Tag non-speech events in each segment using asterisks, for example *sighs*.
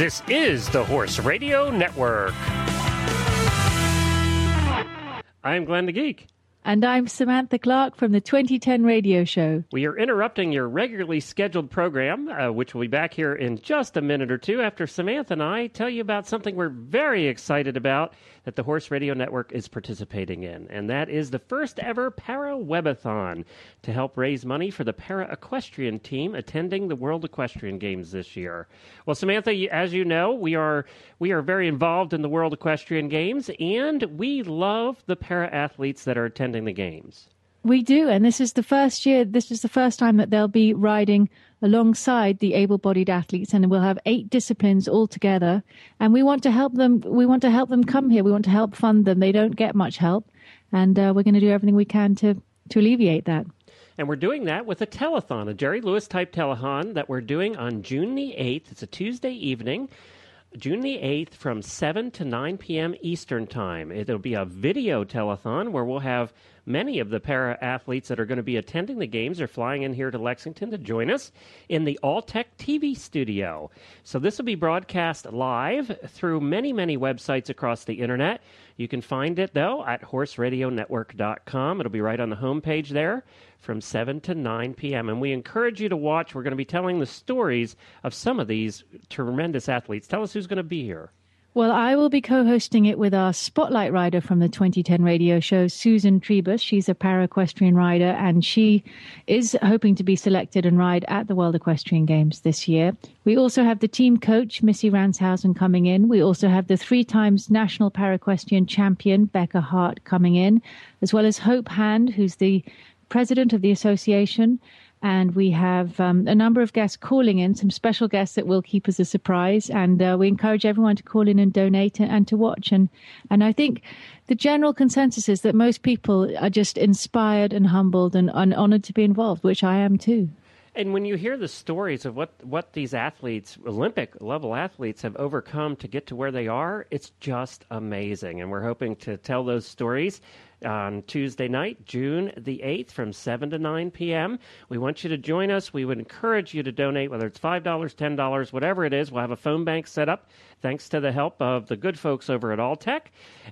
This is the Horse Radio Network. I'm Glenn the Geek. And I'm Samantha Clark from the 2010 radio show. We are interrupting your regularly scheduled program, uh, which will be back here in just a minute or two after Samantha and I tell you about something we're very excited about that the Horse Radio Network is participating in. And that is the first ever Para Webathon to help raise money for the Para Equestrian team attending the World Equestrian Games this year. Well, Samantha, as you know, we are we are very involved in the World Equestrian Games and we love the para athletes that are attending the games. We do, and this is the first year, this is the first time that they'll be riding alongside the able-bodied athletes and we'll have eight disciplines all together. And we want to help them we want to help them come here. We want to help fund them. They don't get much help and uh, we're going to do everything we can to to alleviate that. And we're doing that with a telethon a jerry lewis type telethon that we're doing on june the 8th it's a tuesday evening June the 8th from 7 to 9 p.m. Eastern Time. It'll be a video telethon where we'll have many of the para athletes that are going to be attending the games are flying in here to Lexington to join us in the Alltech TV studio. So this will be broadcast live through many, many websites across the internet. You can find it, though, at horseradionetwork.com. It'll be right on the homepage there from 7 to 9 p.m. And we encourage you to watch. We're going to be telling the stories of some of these tremendous athletes. Tell us who's going to be here. Well, I will be co hosting it with our spotlight rider from the 2010 radio show, Susan Treabess. She's a para equestrian rider and she is hoping to be selected and ride at the World Equestrian Games this year. We also have the team coach, Missy Ransehousen, coming in. We also have the three times national para equestrian champion, Becca Hart, coming in, as well as Hope Hand, who's the president of the association and we have um, a number of guests calling in, some special guests that will keep us a surprise. And uh, we encourage everyone to call in and donate and, and, to watch. And and I think the general consensus is that most people are just inspired and humbled and, and honored to be involved, which I am too. And when you hear the stories of what, what these athletes, Olympic level athletes, have overcome to get to where they are, it's just amazing. And we're hoping to tell those stories on Tuesday night, June the 8th, from 7 to 9 p.m. We want you to join us. We would encourage you to donate, whether it's $5, $10, whatever it is. We'll have a phone bank set up thanks to the help of the good folks over at Alltech.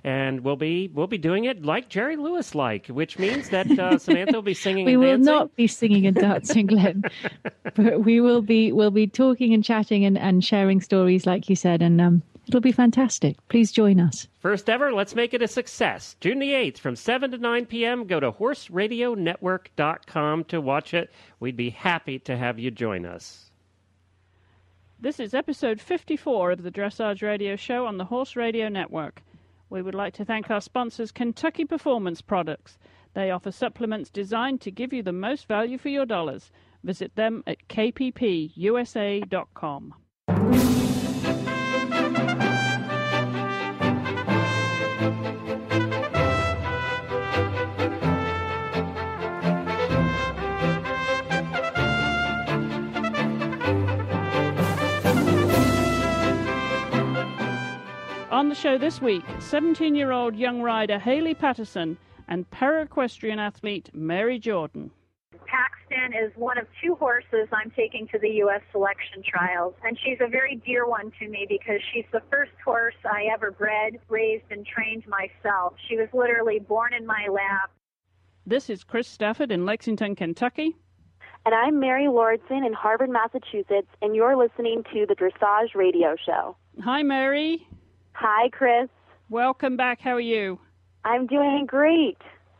And we'll be we'll be doing it like Jerry Lewis like, which means that uh, *laughs* Samantha will be singing we will dancing. not be singing and dancing, Glenn. *laughs* but we will be we'll be talking and chatting and, and sharing stories like you said and um It'll be fantastic. Please join us. First ever, let's make it a success. June the 8th from 7 to 9 p.m. Go to horseradionetwork.com to watch it. We'd be happy to have you join us. This is episode 54 of the Dressage Radio Show on the Horse Radio Network. We would like to thank our sponsors, Kentucky Performance Products. They offer supplements designed to give you the most value for your dollars. Visit them at kppusa.com. On the show this week, 17 year old young rider Haley Patterson and para equestrian athlete Mary Jordan. Paxton is one of two horses I'm taking to the U.S. selection trials, and she's a very dear one to me because she's the first horse I ever bred, raised, and trained myself. She was literally born in my lap. This is Chris Stafford in Lexington, Kentucky. And I'm Mary Lauritsen in Harvard, Massachusetts, and you're listening to the Dressage Radio Show. Hi, Mary. Hi, Chris. Welcome back. How are you? I'm doing great.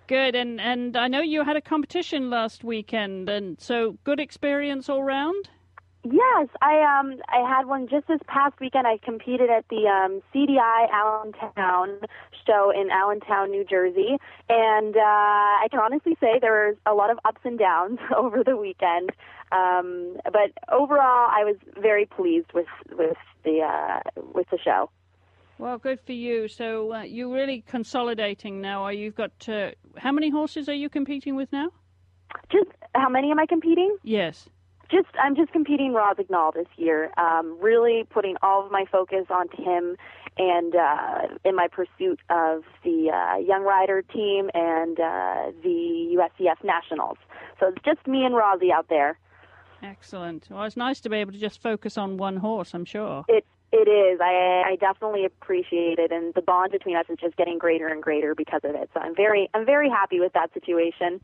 Good, and and I know you had a competition last weekend, and so good experience all round. Yes, I um I had one just this past weekend. I competed at the um, CDI Allentown show in Allentown, New Jersey, and uh, I can honestly say there was a lot of ups and downs *laughs* over the weekend. Um, but overall, I was very pleased with with the uh, with the show. Well, good for you. So uh, you're really consolidating now. Are you've got uh, how many horses are you competing with now? Just how many am I competing? Yes. Just I'm just competing Rossignol this year. Um, really putting all of my focus onto him, and uh, in my pursuit of the uh, young rider team and uh, the USEF Nationals. So it's just me and Rossi out there. Excellent. Well, it's nice to be able to just focus on one horse. I'm sure. It It is. I I definitely appreciate it, and the bond between us is just getting greater and greater because of it. So I'm very I'm very happy with that situation.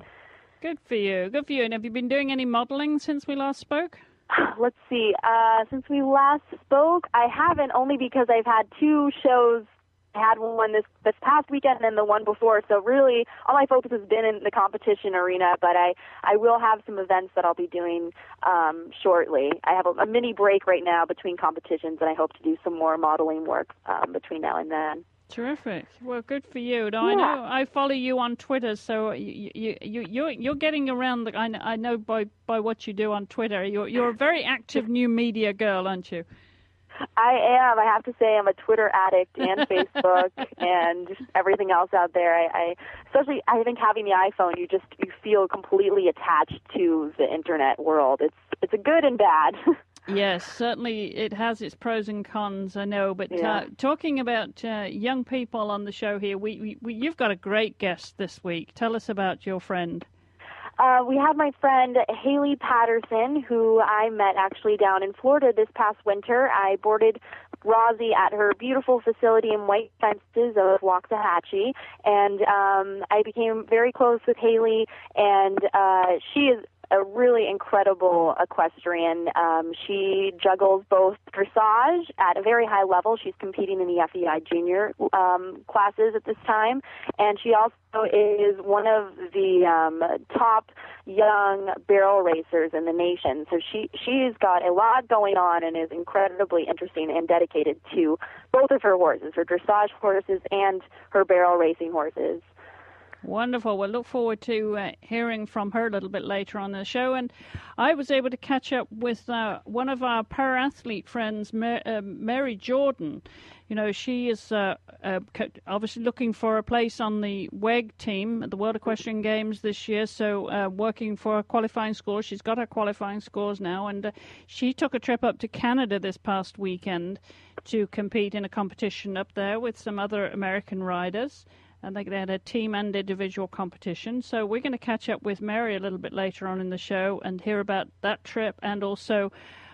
Good for you. Good for you. And have you been doing any modeling since we last spoke? *sighs* Let's see. Uh, since we last spoke, I haven't only because I've had two shows I had one this this past weekend and the one before. So really, all my focus has been in the competition arena. But I I will have some events that I'll be doing um, shortly. I have a, a mini break right now between competitions, and I hope to do some more modeling work um, between now and then. Terrific. Well, good for you. Now, yeah. I know I follow you on Twitter, so you you you you're, you're getting around. The, I I know by by what you do on Twitter. You're you're a very active new media girl, aren't you? I am. I have to say, I'm a Twitter addict and *laughs* Facebook and everything else out there. I, I, especially, I think having the iPhone, you just you feel completely attached to the internet world. It's it's a good and bad. *laughs* yes, certainly, it has its pros and cons. I know, but yeah. uh, talking about uh, young people on the show here, we, we, we you've got a great guest this week. Tell us about your friend. Uh, we have my friend Haley Patterson, who I met actually down in Florida this past winter. I boarded Rosie at her beautiful facility in White Fences of Loxahatchee, and um, I became very close with Haley, and uh, she is a really incredible equestrian. Um, she juggles both dressage at a very high level. She's competing in the FEI junior um, classes at this time, and she also is one of the um, top young barrel racers in the nation. So she she's got a lot going on and is incredibly interesting and dedicated to both of her horses, her dressage horses and her barrel racing horses. Wonderful. We'll look forward to uh, hearing from her a little bit later on the show. And I was able to catch up with uh, one of our para athlete friends, uh, Mary Jordan. You know, she is uh, uh, obviously looking for a place on the WEG team at the World Equestrian Games this year. So, uh, working for a qualifying scores. She's got her qualifying scores now. And she took a trip up to Canada this past weekend to compete in a competition up there with some other American riders and they had a team and individual competition. So we're going to catch up with Mary a little bit later on in the show and hear about that trip and also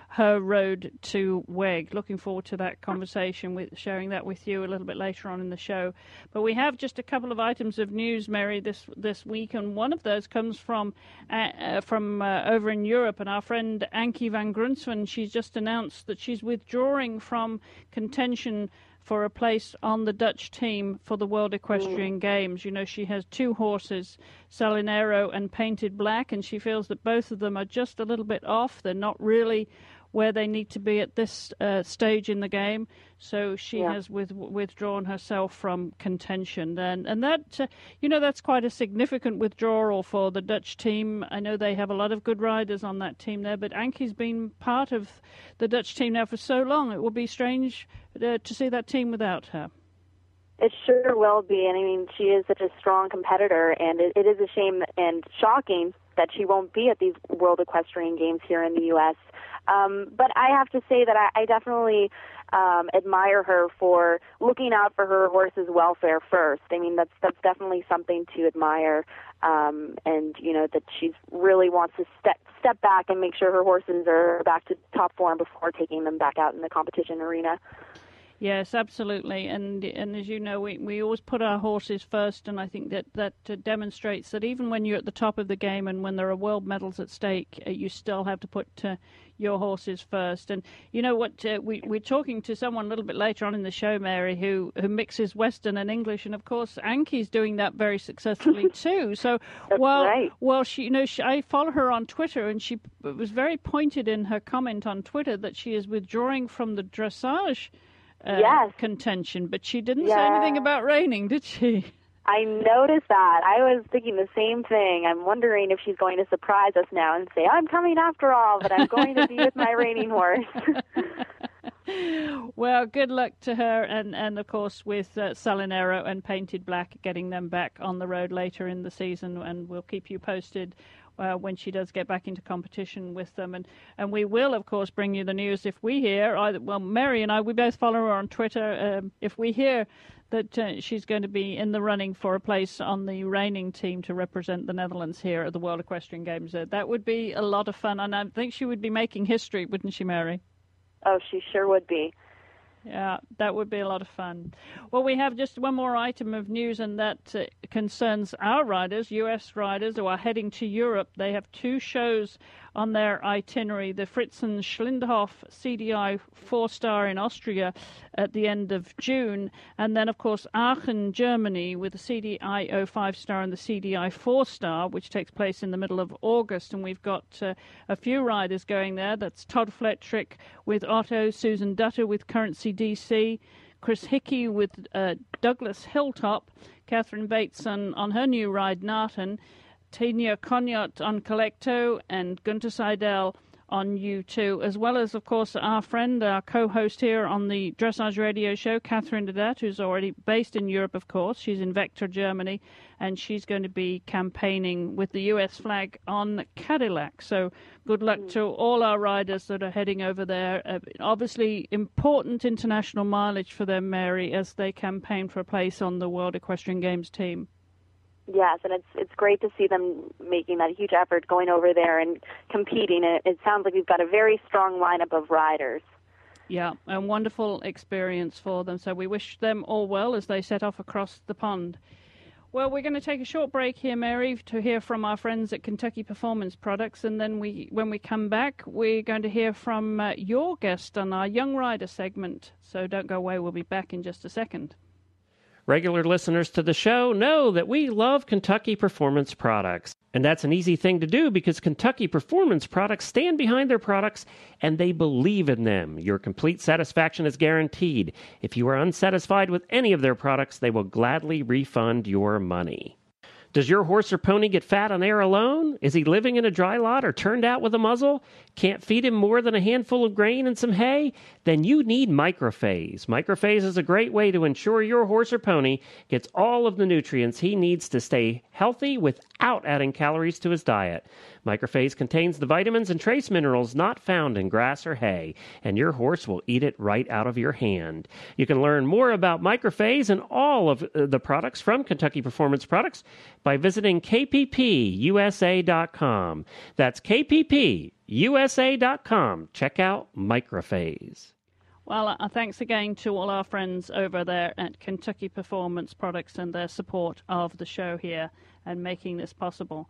her road to WEG. Looking forward to that conversation with sharing that with you a little bit later on in the show. But we have just a couple of items of news, Mary, this this week, and one of those comes from uh, uh, from uh, over in Europe. And our friend Ankie van Grunsven, she's just announced that she's withdrawing from contention for a place on the Dutch team for the World Equestrian mm. Games. You know, she has two horses, Salinero and Painted Black, and she feels that both of them are just a little bit off. They're not really where they need to be at this uh, stage in the game. So she yeah. has with, withdrawn herself from contention. And, and that, uh, you know, that's quite a significant withdrawal for the Dutch team. I know they have a lot of good riders on that team there, but Ankie's been part of the Dutch team now for so long. It will be strange uh, to see that team without her. It sure will be, and I mean, she is such a strong competitor, and it, it is a shame and shocking that she won't be at these World Equestrian Games here in the U.S. Um, but I have to say that I, I definitely um, admire her for looking out for her horse's welfare first. I mean, that's that's definitely something to admire, um, and you know that she really wants to step step back and make sure her horses are back to top form before taking them back out in the competition arena. Yes, absolutely, and and as you know, we, we always put our horses first, and I think that that uh, demonstrates that even when you're at the top of the game and when there are world medals at stake, uh, you still have to put uh, your horses first. And you know what? Uh, we we're talking to someone a little bit later on in the show, Mary, who who mixes Western and English, and of course, Ankie's doing that very successfully *laughs* too. So well, right. well, she you know she, I follow her on Twitter, and she was very pointed in her comment on Twitter that she is withdrawing from the dressage uh, yes. contention, but she didn't yeah. say anything about reining, did she? I noticed that. I was thinking the same thing. I'm wondering if she's going to surprise us now and say, I'm coming after all, but I'm going to be with my reining *laughs* horse. *laughs* well, good luck to her, and, and of course with uh, Salinero and Painted Black getting them back on the road later in the season, and we'll keep you posted uh, when she does get back into competition with them. And, and we will, of course, bring you the news if we hear, either, well, Mary and I, we both follow her on Twitter. Um, if we hear that uh, she's going to be in the running for a place on the reining team to represent the Netherlands here at the World Equestrian Games, uh, that would be a lot of fun. And I think she would be making history, wouldn't she, Mary? Oh, she sure would be. Yeah, that would be a lot of fun. Well, we have just one more item of news, and that uh, concerns our riders, U.S. riders who are heading to Europe. They have two shows on their itinerary the Fritzens CDI four star in Austria at the end of June, and then, of course, Aachen, Germany, with the CDI 05 star and the CDI four star, which takes place in the middle of August. And we've got uh, a few riders going there. That's Todd Flettrich with Otto, Susan Dutta with Currency DC. Chris Hickey with uh, Douglas Hilltop, Catherine Bateson on her new ride, Narton, Tina Konyot on Calecto, and Gunter Seidel on U2, as well as, of course, our friend, our co host here on the Dressage Radio Show, Catherine Dedet, who's already based in Europe, of course. She's in Vechta, Germany, and she's going to be campaigning with the US flag on Cadillac. So good luck to all our riders that are heading over there. Uh, obviously, important international mileage for them, Mary, as they campaign for a place on the World Equestrian Games team. Yes, and it's it's great to see them making that huge effort going over there and competing. It, it sounds like we've got a very strong lineup of riders. Yeah, a wonderful experience for them. So we wish them all well as they set off across the pond. Well, we're going to take a short break here, Mary, to hear from our friends at Kentucky Performance Products, and then we, when we come back, we're going to hear from uh, your guest on our Young Rider segment. So don't go away. We'll be back in just a second. Regular listeners to the show know that we love Kentucky Performance Products. And that's an easy thing to do because Kentucky Performance Products stand behind their products and they believe in them. Your complete satisfaction is guaranteed. If you are unsatisfied with any of their products, they will gladly refund your money. Does your horse or pony get fat on air alone? Is he living in a dry lot or turned out with a muzzle? Can't feed him more than a handful of grain and some hay? Then you need Microphase. Microphase is a great way to ensure your horse or pony gets all of the nutrients he needs to stay healthy without adding calories to his diet. Microphase contains the vitamins and trace minerals not found in grass or hay, and your horse will eat it right out of your hand. You can learn more about Microphase and all of uh, the products from Kentucky Performance Products by visiting kppusa.com. That's kppusa.com. Check out Microphase. Well, uh, thanks again to all our friends over there at Kentucky Performance Products and their support of the show here and making this possible.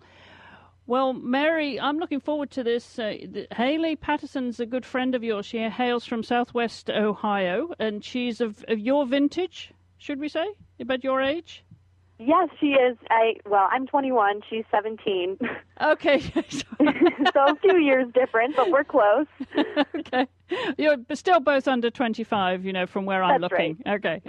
Well, Mary, I'm looking forward to this. Uh, Haley Patterson's a good friend of yours. She hails from Southwest Ohio, and she's of, of your vintage, should we say? About your age? Yes, she is. I well, I'm 21. She's 17. *laughs* Okay, *laughs* so a few years different, but we're close. *laughs* okay, you're still both under 25. You know, from where I'm That's looking. Right. Okay.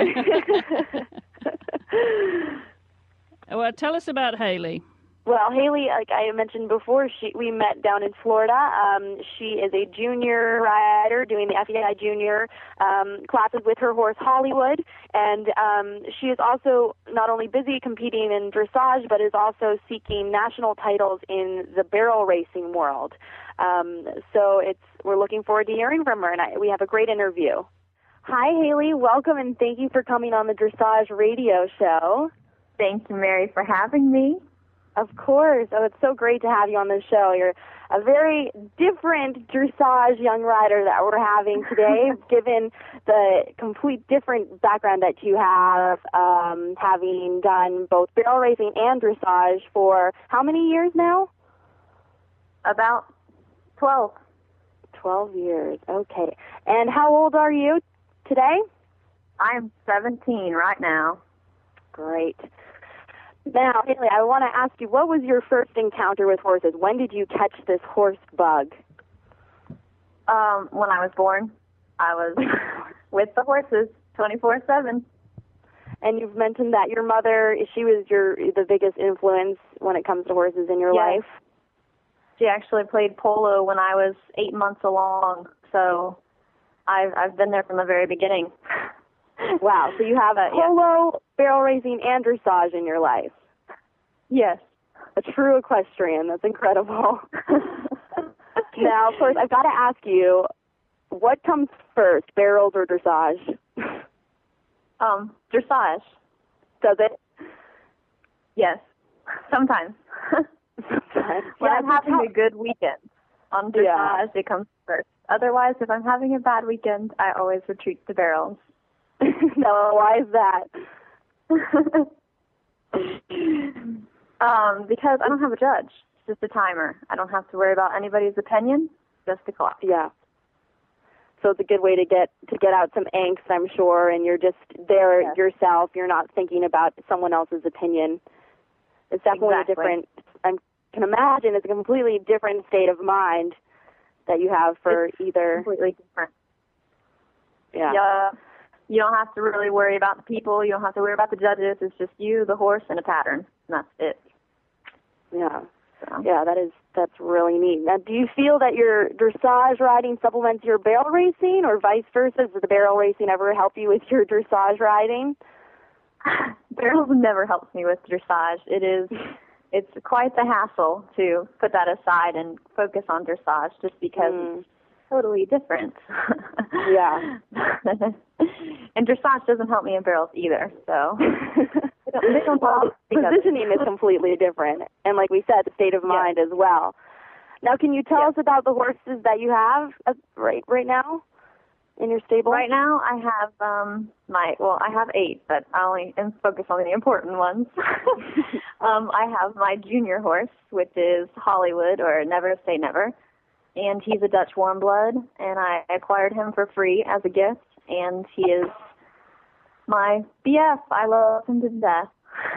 well, tell us about Haley. Well, Haley, like I mentioned before, she we met down in Florida. Um, she is a junior rider doing the FEI junior um, classes with her horse Hollywood, and um, she is also not only busy competing in dressage, but is also seeking national titles in the barrel racing world. Um, so it's we're looking forward to hearing from her, and I, we have a great interview. Hi, Haley. Welcome, and thank you for coming on the Dressage Radio Show. Thank you, Mary, for having me. Of course. Oh, it's so great to have you on the show. You're a very different dressage young rider that we're having today, *laughs* given the complete different background that you have, um, having done both barrel racing and dressage for how many years now? About 12. 12 years. Okay. And how old are you today? I'm 17 right now. Great. Now, Haley, I want to ask you, what was your first encounter with horses? When did you catch this horse bug? Um, when I was born, I was *laughs* with the horses 24/7. And you've mentioned that your mother, she was your the biggest influence when it comes to horses in your Yes. life. She actually played polo when I was eight months along, so I've I've been there from the very beginning. *laughs* *laughs* Wow, so you have Uh, yeah. polo, barrel racing, and dressage in your life. Yes. A true equestrian. That's incredible. *laughs* now, of course, I've got to ask you, what comes first, barrels or dressage? *laughs* um, dressage. Does it? Yes. Sometimes. Sometimes. When Yeah, I'm having tell- a good weekend. On dressage, yeah. it comes first. Otherwise, if I'm having a bad weekend, I always retreat to barrels. *laughs* no, why is that? *laughs* um, because I don't have a judge. It's just a timer. I don't have to worry about anybody's opinion. Just a clock. Yeah. So it's a good way to get to get out some angst, I'm sure, and you're just there yes. yourself. You're not thinking about someone else's opinion. It's definitely exactly. a different. I can imagine it's a completely different state of mind that you have for it's either. Completely different. Yeah. Yeah. You don't have to really worry about the people. You don't have to worry about the judges. It's just you, the horse, and a pattern. And that's it. Yeah. So. Yeah, that is that's really neat. Now, do you feel that your dressage riding supplements your barrel racing, or vice versa? Does the barrel racing ever help you with your dressage riding? *sighs* Barrels never helps me with dressage. It is *laughs* it's quite the hassle to put that aside and focus on dressage just because mm. Totally different. yeah. *laughs* and dressage doesn't help me in barrels either, so *laughs* they don't well, *laughs* positioning is completely different. And like we said, the state of mind yeah. as well. Now can you tell yeah. us about the horses that you have uh, right right now? in your stable? Right now, I have um my well, I have eight, but I only am focused on the important ones. um, I have my junior horse, which is Hollywood or Never Say Never, and he's a Dutch warm blood, and I acquired him for free as a gift, and he is my BF. I love him to death.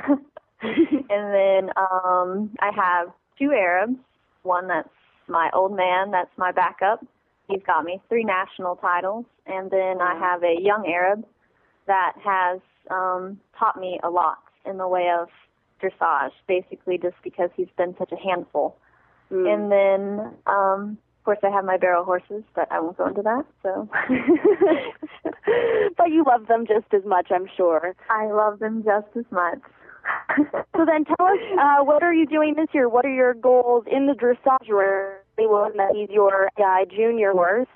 *laughs* and then um I have two Arabs, one that's my old man, that's my backup, He's got me three national titles, and then I have a young Arab that has um, taught me a lot in the way of dressage, basically just because he's been such a handful. Mm. And then, um, course, I have my barrel horses, but I won't go into that. So, *laughs* but you love them just as much, I'm sure. I love them just as much. *laughs* so then, tell us, uh, what are you doing this year? What are your goals in the dressage world? one that he's your uh, junior horse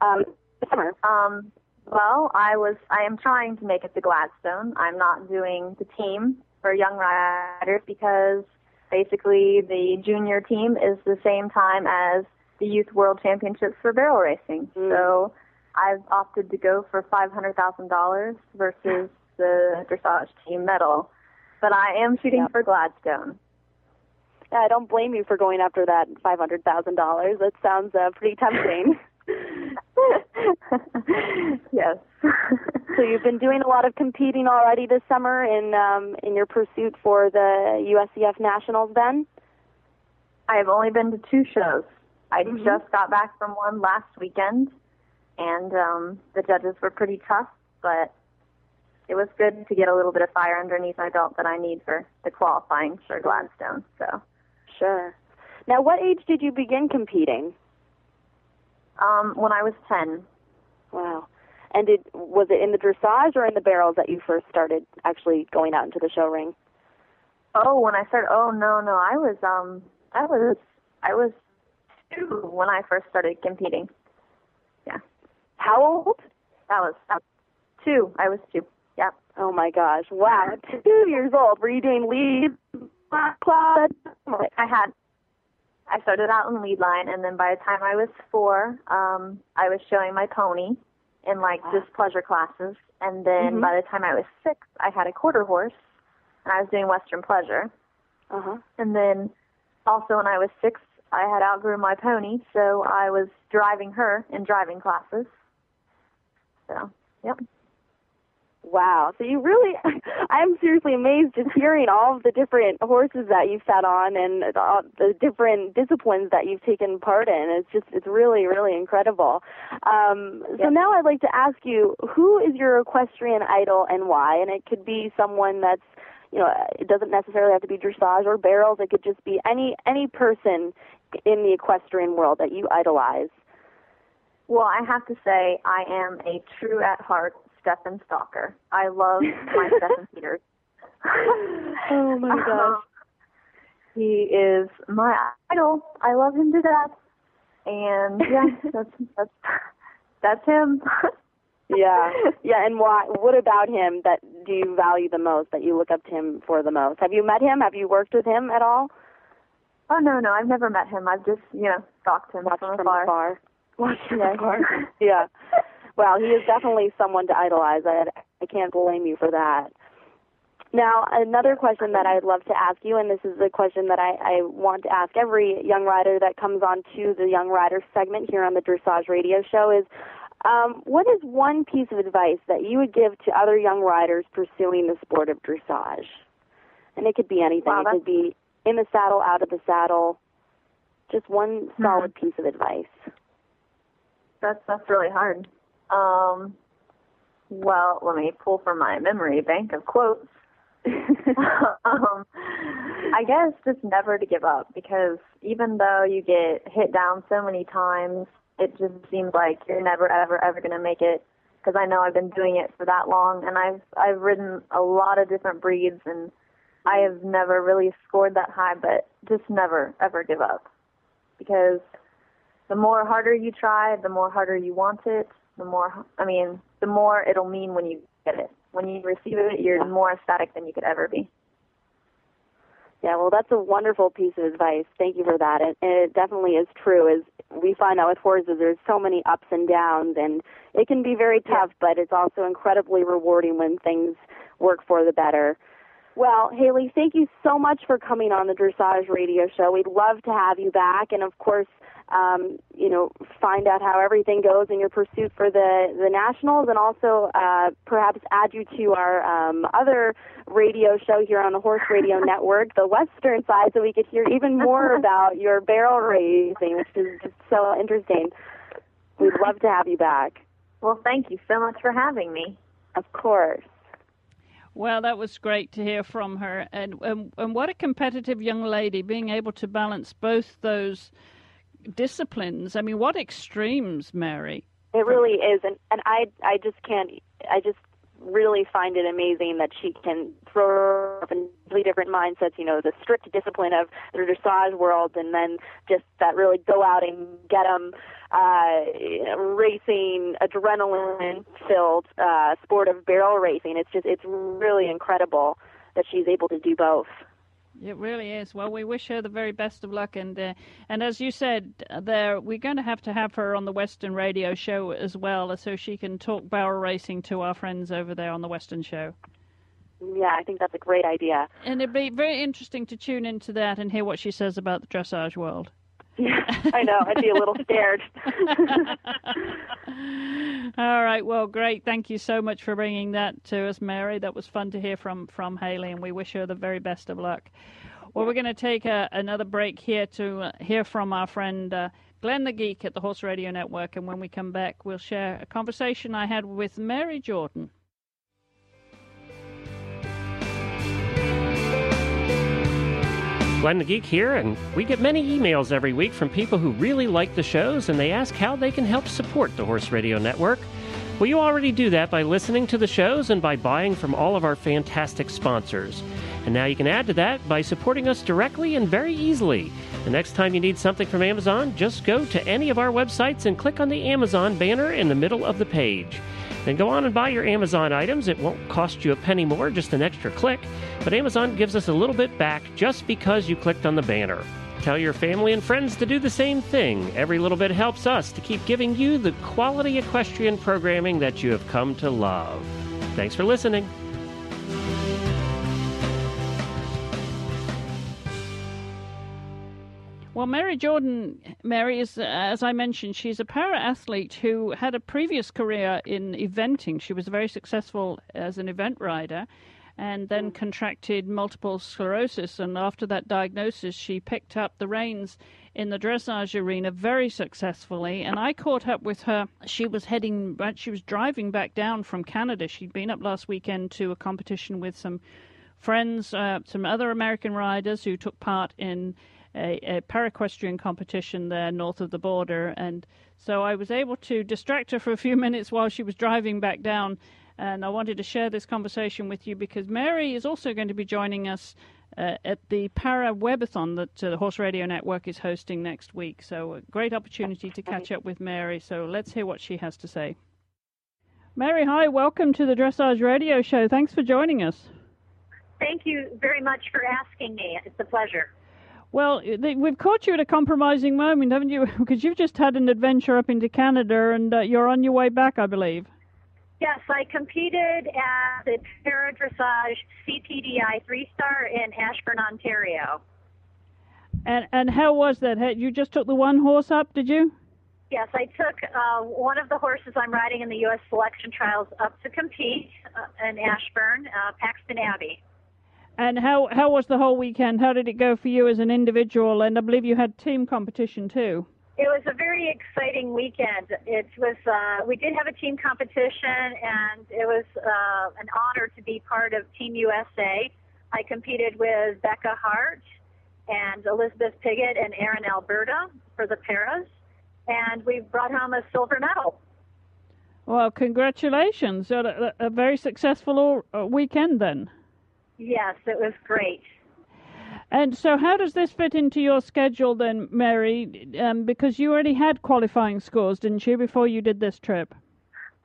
um, summer? Um, well, I was I am trying to make it to Gladstone. I'm not doing the team for young riders because basically the junior team is the same time as the Youth World Championships for barrel racing. Mm. So I've opted to go for five hundred thousand dollars versus the dressage team medal. But I am shooting yep. for Gladstone. I don't blame you for going after that five hundred thousand dollars. That sounds uh, pretty tempting. *laughs* *laughs* yes. so you've been doing a lot of competing already this summer in um, in your pursuit for the USEF Nationals. Then I have only been to two shows. I mm-hmm. just got back from one last weekend, and um, the judges were pretty tough, but it was good to get a little bit of fire underneath my belt that I need for the qualifying for Gladstone. So Sure. Now, what age did you begin competing? Um, when I was ten. Wow. And did was it in the dressage or in the barrels that you first started actually going out into the show ring? Oh, when I started. Oh no, no, I was um, I was I was two when I first started competing. Yeah. How old? That was, that was two. I was two. Yep. Oh my gosh! Wow, two years old. Were you doing lead class. I had I started out in lead line, and then by the time I was four, um, I was showing my pony in like wow. just pleasure classes, and then mm-hmm. by the time I was six, I had a quarter horse, and I was doing Western pleasure. Uh-huh. And then also when I was six, I had outgrew my pony, so I was driving her in driving classes. So, yep. Wow. So you really, *laughs* I'm seriously amazed just hearing all of the different horses that you've sat on and the different disciplines that you've taken part in. It's just, it's really, really incredible. Um, so yep. now I'd like to ask you, who is your equestrian idol and why? And it could be someone that's, you know, it doesn't necessarily have to be dressage or barrels. It could just be any, any person in the equestrian world that you idolize. Well, I have to say, I am a true at heart Steffen Stalker. I love my *laughs* Steffen Peters. *laughs* oh my gosh. Um, he is my idol. I love him to death. And yeah, *laughs* that's that's that's him. yeah. Yeah, and why what about him that do you value the most, that you look up to him for the most? Have you met him? Have you worked with him at all? Oh no, no, I've never met him. I've just you know stalked him Watched from from afar. afar. Watched from Yeah. afar. *laughs* yeah. Well, he is definitely someone to idolize. I I can't blame you for that. Now, another question that I'd love to ask you, and this is a question that I, I want to ask every young rider that comes on to the Young Rider segment here on the Dressage Radio Show is, um, what is one piece of advice that you would give to other young riders pursuing the sport of dressage? And it could be anything. Wow, it could be in the saddle, out of the saddle. Just one Mm-hmm. solid piece of advice. That's that's really hard. Um, well, let me pull from my memory bank of quotes. *laughs* um, I guess just never to give up because even though you get hit down so many times, it just seems like you're never ever ever going to make it. Because I know I've been doing it for that long, and I've I've ridden a lot of different breeds, and I have never really scored that high. But just never ever give up because the more harder you try, the more harder you want it, the more, I mean, the more it'll mean when you get it. When you receive it, you're more ecstatic than you could ever be. Yeah, well, that's a wonderful piece of advice. Thank you for that. And, and it definitely is true. Is we find out with horses, there's so many ups and downs, and it can be very tough. But it's also incredibly rewarding when things work for the better. Well, Haley, thank you so much for coming on the Dressage Radio Show. We'd love to have you back, and of course, um, you know, find out how everything goes in your pursuit for the the nationals, and also uh, perhaps add you to our um, other radio show here on the Horse Radio *laughs* Network, the Western side, so we could hear even more *laughs* about your barrel racing, which is just so interesting. We'd love to have you back. Well, thank you so much for having me. Of course. Well, that was great to hear from her, and and, and what a competitive young lady, being able to balance both those disciplines. I mean, what extremes, Mary. It really is, and and I I just can't. I just really find it amazing that she can throw up in completely different mindsets. You know, the strict discipline of the dressage world, and then just that really go out and get them uh, you know, racing, adrenaline-filled uh, sport of barrel racing. It's just it's really incredible that she's able to do both. It really is. Well, we wish her the very best of luck, and uh, and as you said, uh, there we're going to have to have her on the Western Radio Show as well, so she can talk barrel racing to our friends over there on the Western Show. Yeah, I think that's a great idea. And it'd be very interesting to tune into that and hear what she says about the dressage world. *laughs* I know. I'd be a little scared. *laughs* All right. Well, great. Thank you so much for bringing that to us, Mary. That was fun to hear from from Haley, and we wish her the very best of luck. Well, we're going to take a, another break here to uh, hear from our friend uh, Glenn the Geek at the Horse Radio Network, and when we come back, we'll share a conversation I had with Mary Jordan. Glenn the Geek here, and we get many emails every week from people who really like the shows and they ask how they can help support the Horse Radio Network. Well, you already do that by listening to the shows and by buying from all of our fantastic sponsors. And now you can add to that by supporting us directly and very easily. The next time you need something from Amazon, just go to any of our websites and click on the Amazon banner in the middle of the page. Then go on and buy your Amazon items. It won't cost you a penny more, just an extra click. But Amazon gives us a little bit back just because you clicked on the banner. Tell your family and friends to do the same thing. Every little bit helps us to keep giving you the quality equestrian programming that you have come to love. Thanks for listening. Well, Mary Jordan, Mary is, uh, as I mentioned, she's a para athlete who had a previous career in eventing. She was very successful as an event rider and then contracted multiple sclerosis. And after that diagnosis, she picked up the reins in the dressage arena very successfully. And I caught up with her. She was heading, she was driving back down from Canada. She'd been up last weekend to a competition with some friends, uh, some other American riders who took part in a, a paraequestrian competition there north of the border. And so I was able to distract her for a few *laughs* minutes while she was driving back down. And I wanted to share this conversation with you because Mary is also going to be joining us uh, at the Para Webathon that uh, the Horse Radio Network is hosting next week. So, a great opportunity to catch up with Mary. So, let's hear what she has to say. Mary, hi, welcome to the Dressage Radio Show. Thanks for joining us. Thank you very much for asking me. It's a pleasure. Well, we've caught you at a compromising moment, haven't you? *laughs* Because you've just had an adventure up into Canada and uh, you're on your way back, I believe. Yes, I competed at the Para Dressage CPDI three star in Ashburn, Ontario. And and how was that? You just took the one horse up, did you? Yes, I took uh, one of the horses I'm riding in the U.S. selection trials up to compete uh, in Ashburn, uh, Paxton Abbey. And how how was the whole weekend? How did it go for you as an individual? And I believe you had team competition too. It was a very exciting weekend. It was uh, we did have a team competition, and it was uh, an honor to be part of Team USA. I competed with Becca Hart and Elizabeth Piggott and Erin Alberta for the paras, and we brought home a silver medal. Well, congratulations! A, a very successful uh, weekend then. Yes, it was great. And so, how does this fit into your schedule then, Mary? Um, because you already had qualifying scores, didn't you, before you did this trip?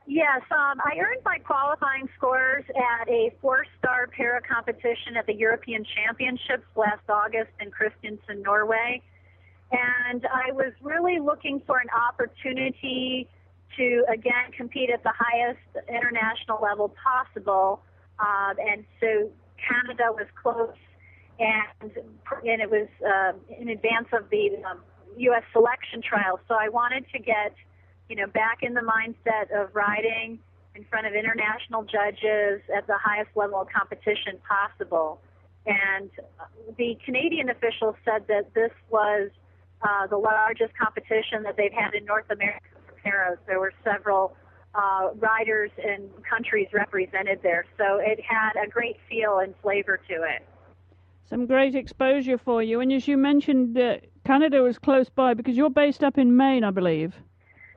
Yes, um, I earned my qualifying scores at a four-star para competition at the European Championships last August in Kristiansand, Norway. And I was really looking for an opportunity to again compete at the highest international level possible. Uh, and so Canada was close, and and it was uh, in advance of the um, U.S. selection trial. So I wanted to get, you know, back in the mindset of riding in front of international judges at the highest level of competition possible. And the Canadian officials said that this was uh, the largest competition that they've had in North America for paras. There were several uh, riders and countries represented there. So it had a great feel and flavor to it. Some great exposure for you. And as you mentioned, uh, Canada was close by because you're based up in Maine, I believe.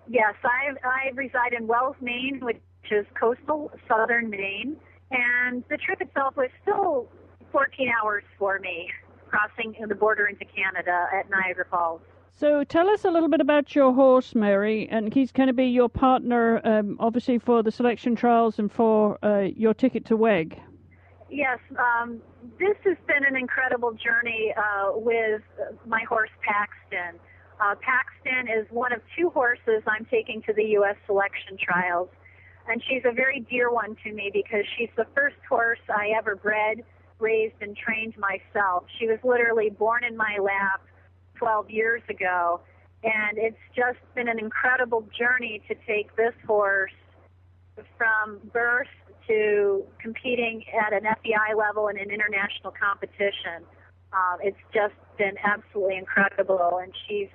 Yes, I, I reside in Wells, Maine, which is coastal southern Maine. And the trip itself was still 14 hours for me, crossing the border into Canada at Niagara Falls. So tell us a little bit about your horse, Mary, and he's going to be your partner, um, obviously, for the selection trials and for uh, your ticket to WEG. Yes, um, this has been an incredible journey uh, with my horse Paxton. Uh, Paxton is one of two horses I'm taking to the U.S. selection trials, and she's a very dear one to me because she's the first horse I ever bred, raised, and trained myself. She was literally born in my lap 12 years ago. And it's just been an incredible journey to take this horse from birth to competing at an FEI level in an international competition. Um, it's just been absolutely incredible, and she's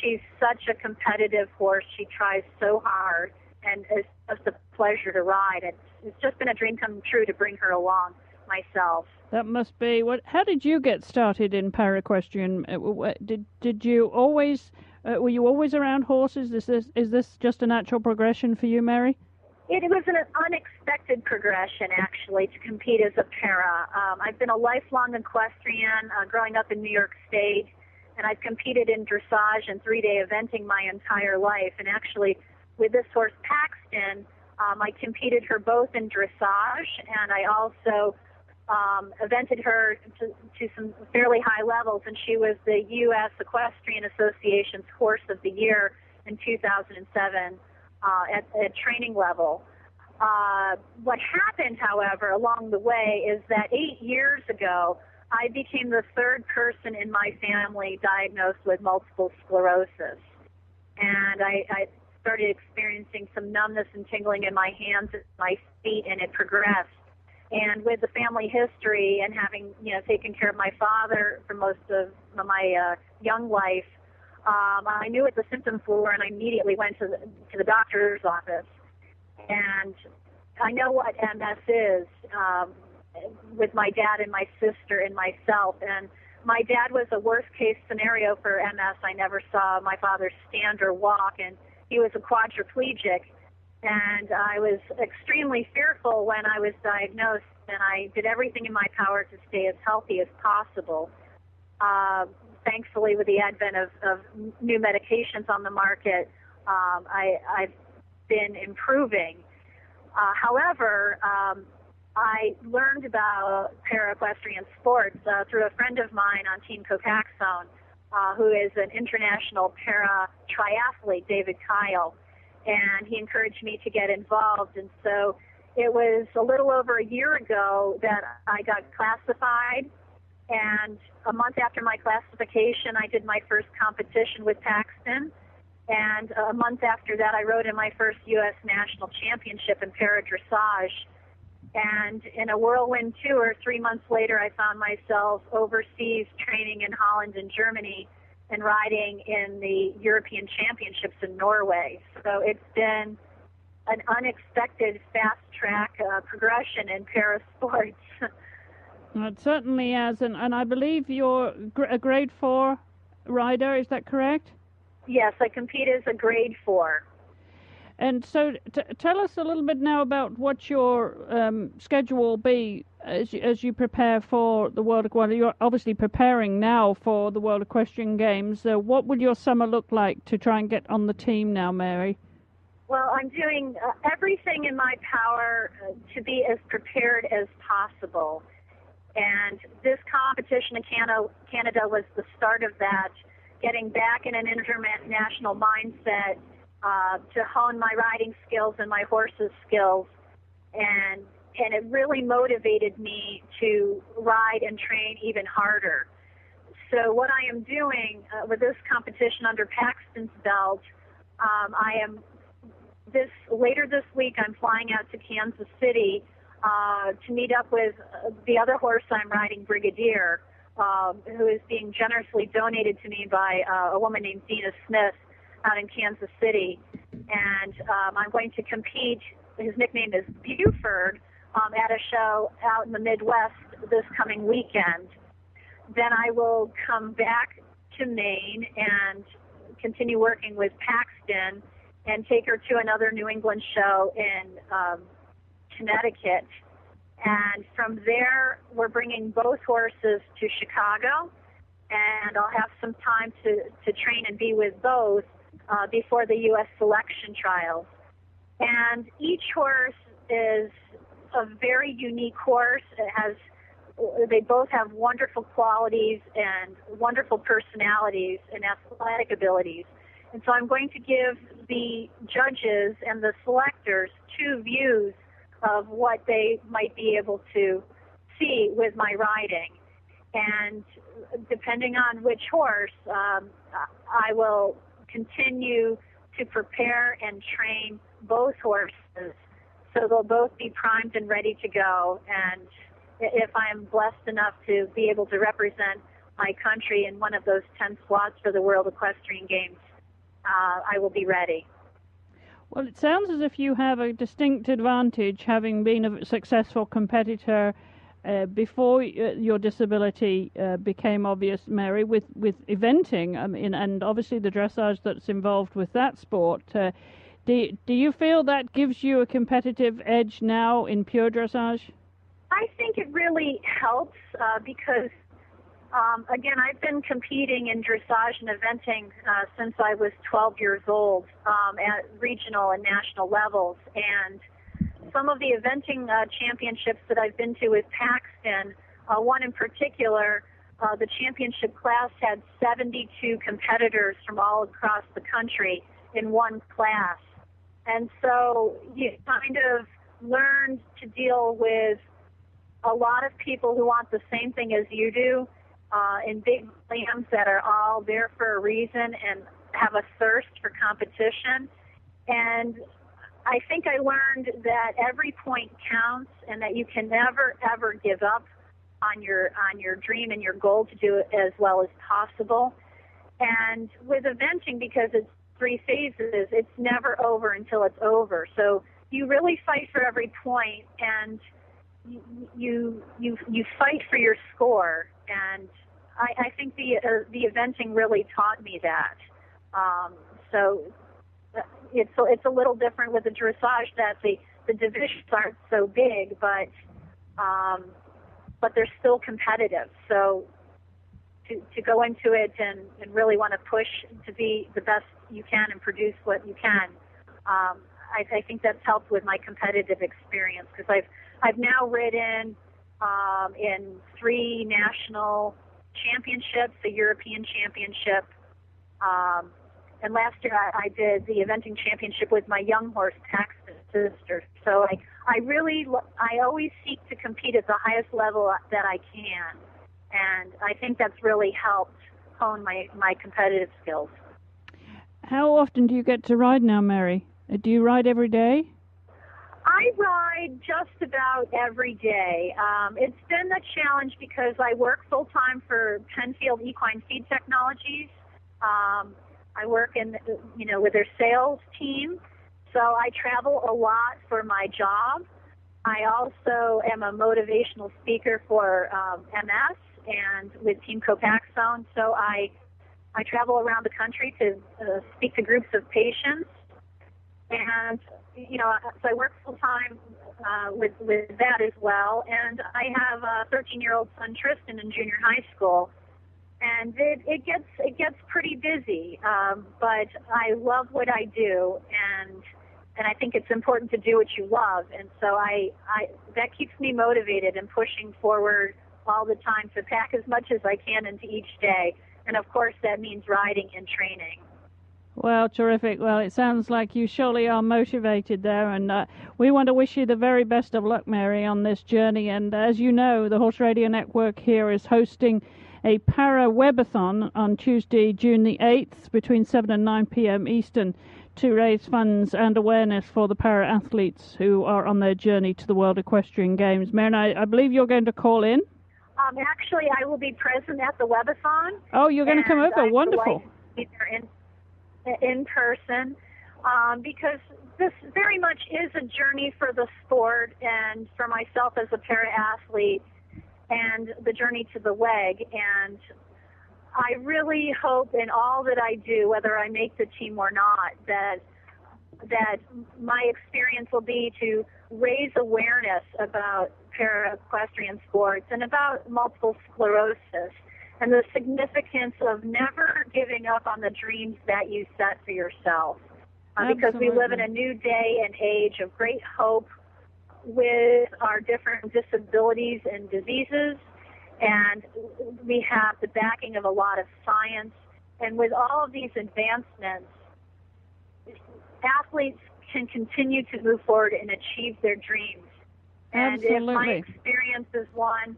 she's such a competitive horse. She tries so hard, and it's just a pleasure to ride. It's it's just been a dream come true to bring her along myself. That must be what. How did you get started in para equestrian? Uh, did did you always uh, were you always around horses? Is this is this just a natural progression for you, Mary? It, it was an unexpected progression, actually, to compete as a para. Um, I've been a lifelong equestrian, uh, growing up in New York State, and I've competed in dressage and three-day eventing my entire life. And actually, with this horse Paxton, um, I competed her both in dressage, and I also um, evented her to, to some fairly high levels, and she was the U.S. Equestrian Association's Horse of the Year in 2007 uh, at, at training level. Uh, what happened, however, along the way is that eight years ago, I became the third person in my family diagnosed with multiple sclerosis. And I, I started experiencing some numbness and tingling in my hands and my feet, and it progressed and with the family history and having you know taken care of my father for most of my uh, young life, um, I knew what the symptoms were, and I immediately went to the, to the doctor's office. And I know what MS is um, with my dad and my sister and myself. And my dad was a worst case scenario for MS. I never saw my father stand or walk, and he was a quadriplegic and I was extremely fearful when I was diagnosed, and I did everything in my power to stay as healthy as possible. Uh, thankfully, with the advent of, of new medications on the market, um, I, I've been improving. Uh, however, um, I learned about para-equestrian sports uh, through a friend of mine on Team Copaxone, uh, who is an international para triathlete, David Kyle, and he encouraged me to get involved. And so it was a little over a year ago that I got classified. And a month after my classification, I did my first competition with Paxton. And a month after that, I rode in my first U.S. national championship in para dressage. And in a whirlwind tour, three months later, I found myself overseas training in Holland and Germany and riding in the European Championships in Norway. So it's been an unexpected fast track uh, progression in para sports. *laughs* it certainly has, and, and I believe you're a grade four rider. Is that correct? Yes, I compete as a grade four. And so, t- tell us a little bit now about what your um, schedule will be as you, as you prepare for the World. Well, you're obviously preparing now for the World Equestrian Games. Uh, what would your summer look like to try and get on the team now, Mary? Well, I'm doing uh, everything in my power uh, to be as prepared as possible. And this competition in Canada, Canada was the start of that, getting back in an international mindset uh, to hone my riding skills and my horse's skills, and and it really motivated me to ride and train even harder. So what I am doing uh, with this competition under Paxton's belt, um, I am this later this week. I'm flying out to Kansas City uh, to meet up with uh, the other horse I'm riding, Brigadier, um, who is being generously donated to me by uh, a woman named Dina Smith out in Kansas City, and um, I'm going to compete. His nickname is Buford um, at a show out in the Midwest this coming weekend. Then I will come back to Maine and continue working with Paxton and take her to another New England show in um, Connecticut. And from there, we're bringing both horses to Chicago, and I'll have some time to, to train and be with both uh, before the U.S. selection trials. And each horse is a very unique horse. It has they both have wonderful qualities and wonderful personalities and athletic abilities. And so I'm going to give the judges and the selectors two views of what they might be able to see with my riding. And depending on which horse, um, I will continue to prepare and train both horses so they'll both be primed and ready to go. And if I'm blessed enough to be able to represent my country in one of those 10 slots for the World Equestrian Games, uh, I will be ready. Well, it sounds as if you have a distinct advantage having been a successful competitor uh, before uh, your disability uh, became obvious, Mary, with, with eventing um, and obviously the dressage that's involved with that sport. Uh, do, do you feel that gives you a competitive edge now in pure dressage? I think it really helps uh, because, um, again, I've been competing in dressage and eventing uh, since I was 12 years old um, at regional and national levels. And some of the eventing uh, championships that I've been to with Paxton, uh, one in particular, uh, the championship class had 72 competitors from all across the country in one class. And so you kind of learned to deal with a lot of people who want the same thing as you do uh, in big lambs that are all there for a reason and have a thirst for competition. And I think I learned that every point counts and that you can never ever give up on your on your dream and your goal to do it as well as possible. And with eventing, because it's three phases, it's never over until it's over. So you really fight for every point, and you you you, fight for your score. And I, I think the uh, the eventing really taught me that. Um, so it's it's a little different with the dressage that the the divisions aren't so big, but um, but they're still competitive. So to to go into it and and really want to push to be the best you can and produce what you can. Um, I, I think that's helped with my competitive experience because I've I've now ridden um, in three national championships, the European Championship, um, and last year I, I did the eventing championship with my young horse Paxton Sister. So I I really I always seek to compete at the highest level that I can, and I think that's really helped hone my my competitive skills. How often do you get to ride now, Mary? Uh, do you ride every day? I ride just about every day. Um, it's been a challenge because I work full time for Penfield Equine Feed Technologies. Um, I work in, you know, with their sales team, so I travel a lot for my job. I also am a motivational speaker for um, MS and with Team Copaxone. So I I travel around the country to uh, speak to groups of patients, and you know, so I work full time uh, with with that as well. And I have a 13 year old son Tristan in junior high school, and it, it gets it gets pretty busy. Um, but I love what I do, and and I think it's important to do what you love. And so I I that keeps me motivated and pushing forward all the time to pack as much as I can into each day. And of course, that means riding and training. Well, terrific. Well, it sounds like you surely are motivated there, and uh, we want to wish you the very best of luck, Mary, on this journey. And as you know, the Horse Radio Network here is hosting a para webathon on Tuesday, June the 8th, between 7 and 9 p.m. Eastern, to raise funds and awareness for the para athletes who are on their journey to the World Equestrian Games. Mary, I, I believe you're going to call in. Um, actually, I will be present at the webathon. Oh, you're going to come over. Wonderful. In, in person um, because this very much is a journey for the sport and for myself as a para athlete and the journey to the WEG. And I really hope in all that I do, whether I make the team or not, that that my experience will be to raise awareness about para equestrian sports and about multiple sclerosis and the significance of never giving up on the dreams that you set for yourself. Uh, because we live in a new day and age of great hope with our different disabilities and diseases, and we have the backing of a lot of science. And with all of these advancements, athletes can continue to move forward and achieve their dreams. And Absolutely. if my experience is one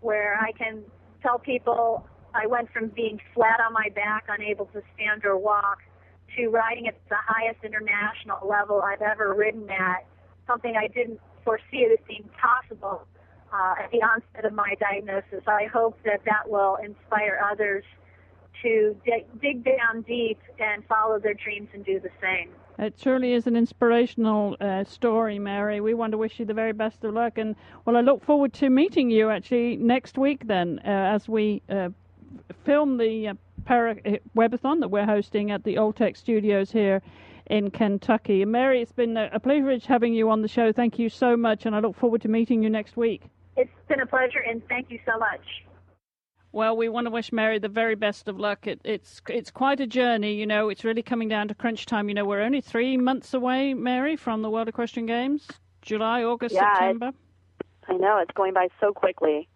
where I can tell people I went from being flat on my back, unable to stand or walk, to riding at the highest international level I've ever ridden at, something I didn't foresee it as being possible uh, at the onset of my diagnosis. I hope that that will inspire others to dig, dig down deep and follow their dreams and do the same. It truly is an inspirational uh, story, Mary. We want to wish you the very best of luck, and well, I look forward to meeting you actually next week. Then, uh, as we uh, film the uh, para uh, webathon that we're hosting at the Alltech Studios here in Kentucky. Mary, it's been a pleasure having you on the show. Thank you so much, and I look forward to meeting you next week. It's been a pleasure, and thank you so much. Well, we want to wish Mary the very best of luck. It, it's it's quite a journey, you know. It's really coming down to crunch time. You know, we're only three months away, Mary, from the World Equestrian Games. July, August, yeah, September. I know it's going by so quickly.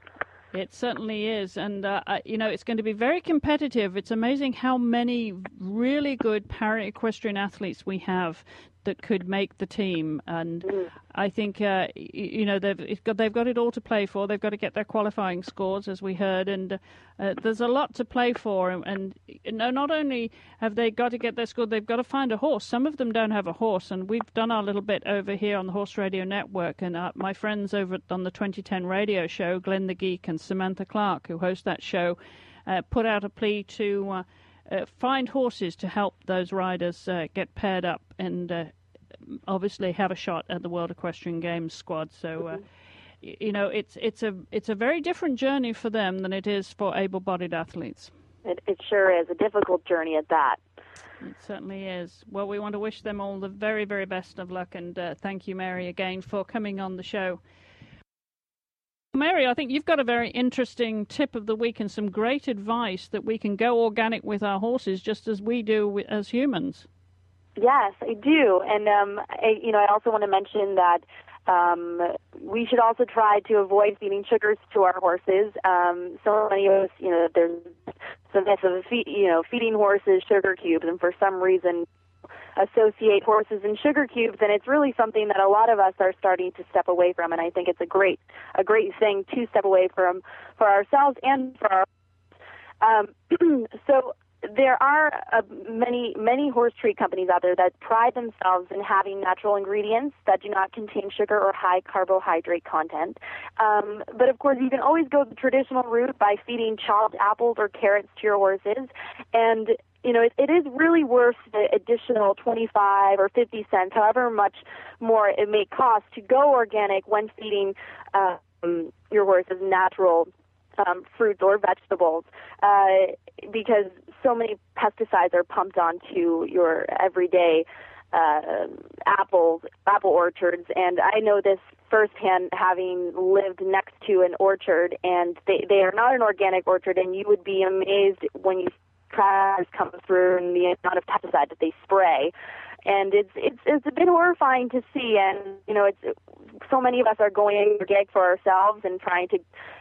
It certainly is, and uh, you know it's going to be very competitive. It's amazing how many really good para equestrian athletes we have that could make the team. And mm. I think uh, you know they've got they've got it all to play for. They've got to get their qualifying scores, as we heard, and uh, there's a lot to play for. And, and not only have they got to get their score, they've got to find a horse. Some of them don't have a horse, and we've done our little bit over here on the Horse Radio Network. And uh, my friends over on the 2010 radio show, Glenn the Geek and Samantha Clark, who host that show, uh, put out a plea to. Uh, uh, find horses to help those riders uh, get paired up and uh, obviously have a shot at the World Equestrian Games squad. So. Uh, mm-hmm. You know, it's it's a it's a very different journey for them than it is for able-bodied athletes. It, it sure is a difficult journey at that. It certainly is. Well, we want to wish them all the very, very best of luck, and uh, thank you, Mary, again for coming on the show. Mary, I think you've got a very interesting tip of the week and some great advice that we can go organic with our horses just as we do as humans. Yes, I do, and um, I, you know, I also want to mention that um, we should also try to avoid feeding sugars to our horses. Um, so many of us, you know, there's some myths of feed, you know feeding horses sugar cubes, and for some reason associate horses and sugar cubes, and it's really something that a lot of us are starting to step away from. And I think it's a great a great thing to step away from for ourselves and for our. Um, *clears throat* so there are uh, many many horse treat companies out there that pride themselves in having natural ingredients that do not contain sugar or high carbohydrate content. Um, but of course, you can always go the traditional route by feeding chopped apples or carrots to your horses, and you know, it, it is really worth the additional 25 or 50 cents, however much more it may cost to go organic when feeding um, your horses natural um, fruits or vegetables, uh, because so many pesticides are pumped onto your everyday uh, apples, apple orchards, and I know this firsthand, having lived next to an orchard, and they they are not an organic orchard, and you would be amazed when you try come through and the amount of pesticide that they spray and it's it's it's bit horrifying to see. And you know it's so many of us are going organic for ourselves and trying to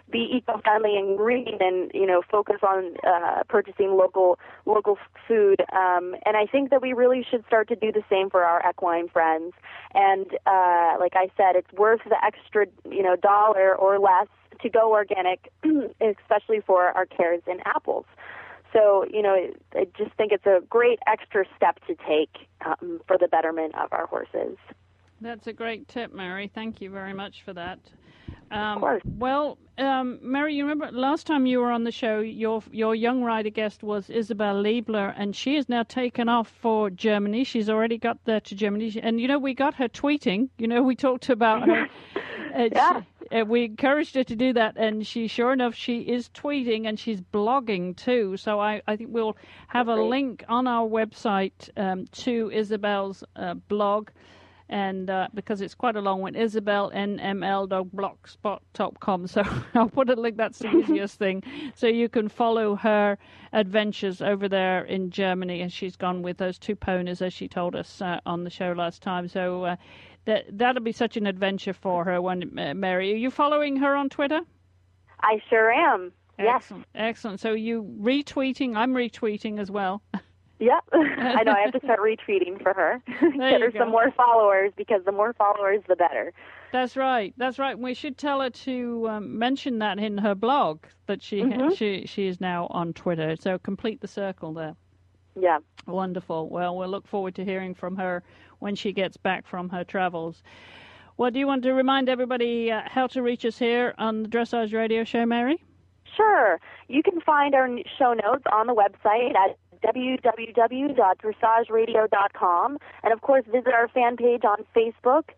be eco-friendly and green and you know focus on uh, purchasing local local food. Um, and I think that we really should start to do the same for our equine friends. And uh, like I said it's worth the extra you know dollar or less to go organic *clears throat* especially for our carrots and apples so, you know, I just think it's a great extra step to take um, for the betterment of our horses. That's a great tip, Mary. Thank you very much for that. Um, of course. Well, um, Mary, you remember last time you were on the show, your your young rider guest was Isabel Liebler, and she has now taken off for Germany. She's already got there to Germany, and you know we got her tweeting. You know we talked about her. *laughs* Yeah. She, uh, we encouraged her to do that, and she, sure enough, she is tweeting and she's blogging too. So I, I think we'll have a link on our website um, to Isabel's uh, blog and uh, because it's quite a long one, Isabel NML isabelnml.blogspot.com. So *laughs* I'll put a link. That's the *laughs* easiest thing. So you can follow her adventures over there in Germany, and she's gone with those two ponies, as she told us uh, on the show last time. So uh, that that'll be such an adventure for her. When Mary, are you following her on Twitter? I sure am. Excellent, yes. excellent. So you retweeting? I'm retweeting as well. *laughs* Yep. *laughs* I know. I have to start *laughs* retweeting for her. *laughs* Get her go. some more followers because the more followers, the better. That's right. That's right. We should tell her to um, mention that in her blog that she mm-hmm. she she is now on Twitter. So complete the circle there. Yeah. Wonderful. Well, we'll look forward to hearing from her when she gets back from her travels. Well, do you want to remind everybody uh, how to reach us here on the Dressage Radio Show, Mary? Sure. You can find our show notes on the website at www.dressageradio.com. And of course, visit our fan page on Facebook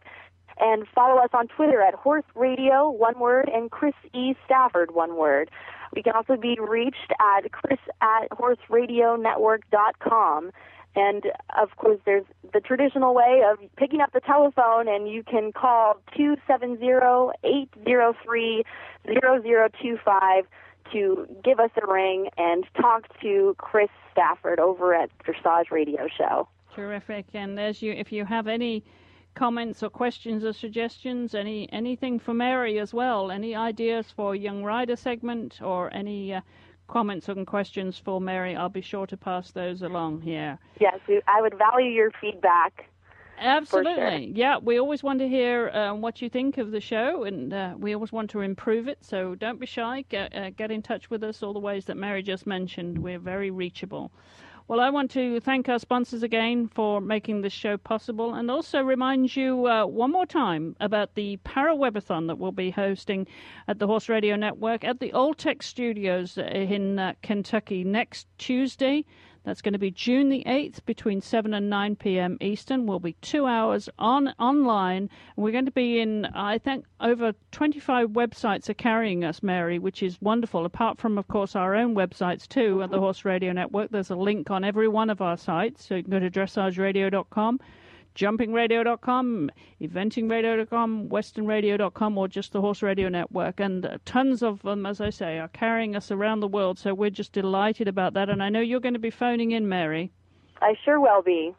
and follow us on Twitter at Horse Radio, one word, and Chris E. Stafford, one word. We can also be reached at chris at horseradionetwork.com. And of course, there's the traditional way of picking up the telephone, and you can call 270 803 0025 to give us a ring and talk to Chris Stafford over at Dressage Radio Show. Terrific. And as you, if you have any comments or questions or suggestions, any anything for Mary as well, any ideas for Young Rider segment or any uh, comments and questions for Mary, I'll be sure to pass those along here. Yes, I would value your feedback. Absolutely. Sure. Yeah, we always want to hear uh, what you think of the show, and uh, we always want to improve it. So don't be shy. Get, uh, get in touch with us all the ways that Mary just mentioned. We're very reachable. Well, I want to thank our sponsors again for making this show possible and also remind you uh, one more time about the Para Webathon that we'll be hosting at the Horse Radio Network at the Alltech Studios in uh, Kentucky next Tuesday. That's going to be June the 8th between 7 and 9 p.m. Eastern. We'll be two hours on online. We're going to be in, I think, over 25 websites are carrying us, Mary, which is wonderful. Apart from, of course, our own websites too at the Horse Radio Network. There's a link on every one of our sites. So you can go to dressageradio.com jumpingradio.com, eventingradio.com, westernradio.com, or just the Horse Radio Network. And uh, tons of them, as I say, are carrying us around the world. So we're just delighted about that. And I know you're going to be phoning in, Mary. I sure will be.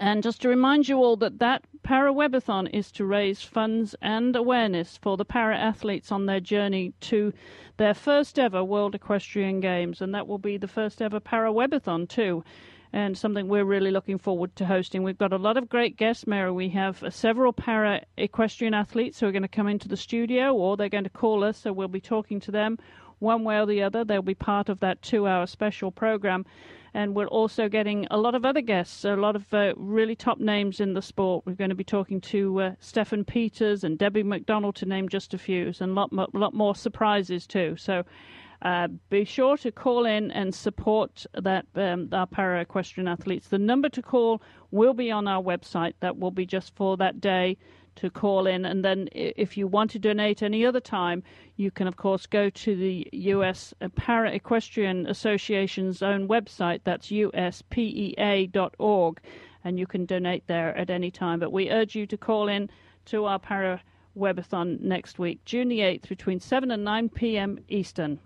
And just to remind you all that that para webathon is to raise funds and awareness for the para athletes on their journey to their first ever World Equestrian Games, and that will be the first ever para webathon too and something we're really looking forward to hosting. We've got a lot of great guests, Mary. We have several para equestrian athletes who are going to come into the studio or they're going to call us, so we'll be talking to them one way or the other. They'll be part of that two hour special program. And we're also getting a lot of other guests, a lot of uh, really top names in the sport. We're going to be talking to uh, Steffen Peters and Debbie McDonald, to name just a few, and a lot, lot more surprises too. So uh, be sure to call in and support that um, our para equestrian athletes. The number to call will be on our website. That will be just for that day to call in. And then if you want to donate any other time, you can, of course, go to the U.S. Para Equestrian Association's own website. That's uspea.org. And you can donate there at any time. But we urge you to call in to our Para Webathon next week, June the 8th, between 7 and 9 p.m. Eastern.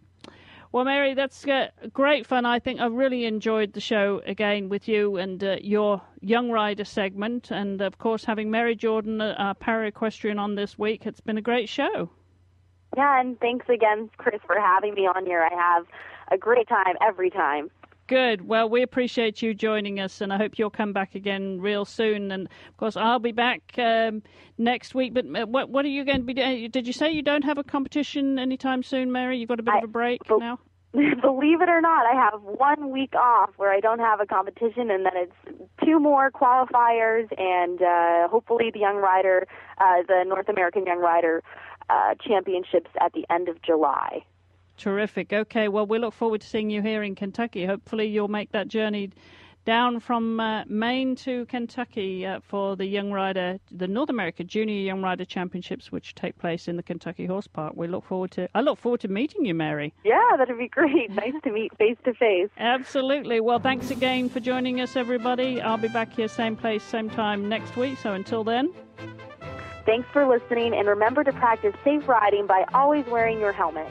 Well, Mary, that's uh, great fun. I think I really enjoyed the show again with you and uh, your Young Rider segment. And of course, having Mary Jordan, uh, our para equestrian, on this week, it's been a great show. Yeah, and thanks again, Chris, for having me on here. I have a great time every time. Good. Well, we appreciate you joining us, and I hope you'll come back again real soon. And of course, I'll be back um, next week. But uh, what what are you going to be doing? Did you say you don't have a competition anytime soon, Mary? You've got a bit I, of a break be- now. *laughs* Believe it or not, I have one week off where I don't have a competition, and then it's two more qualifiers, and uh, hopefully the Young Rider, uh, the North American Young Rider uh, Championships at the end of July. Terrific. Okay, well, we look forward to seeing you here in Kentucky. Hopefully, you'll make that journey down from uh, Maine to Kentucky uh, for the Young Rider, the North America Junior Young Rider Championships, which take place in the Kentucky Horse Park. We look forward to. I look forward to meeting you, Mary. Yeah, that'd be great. *laughs* nice to meet face to face. Absolutely. Well, thanks again for joining us, everybody. I'll be back here, same place, same time next week. So until then. Thanks for listening, and remember to practice safe riding by always wearing your helmet.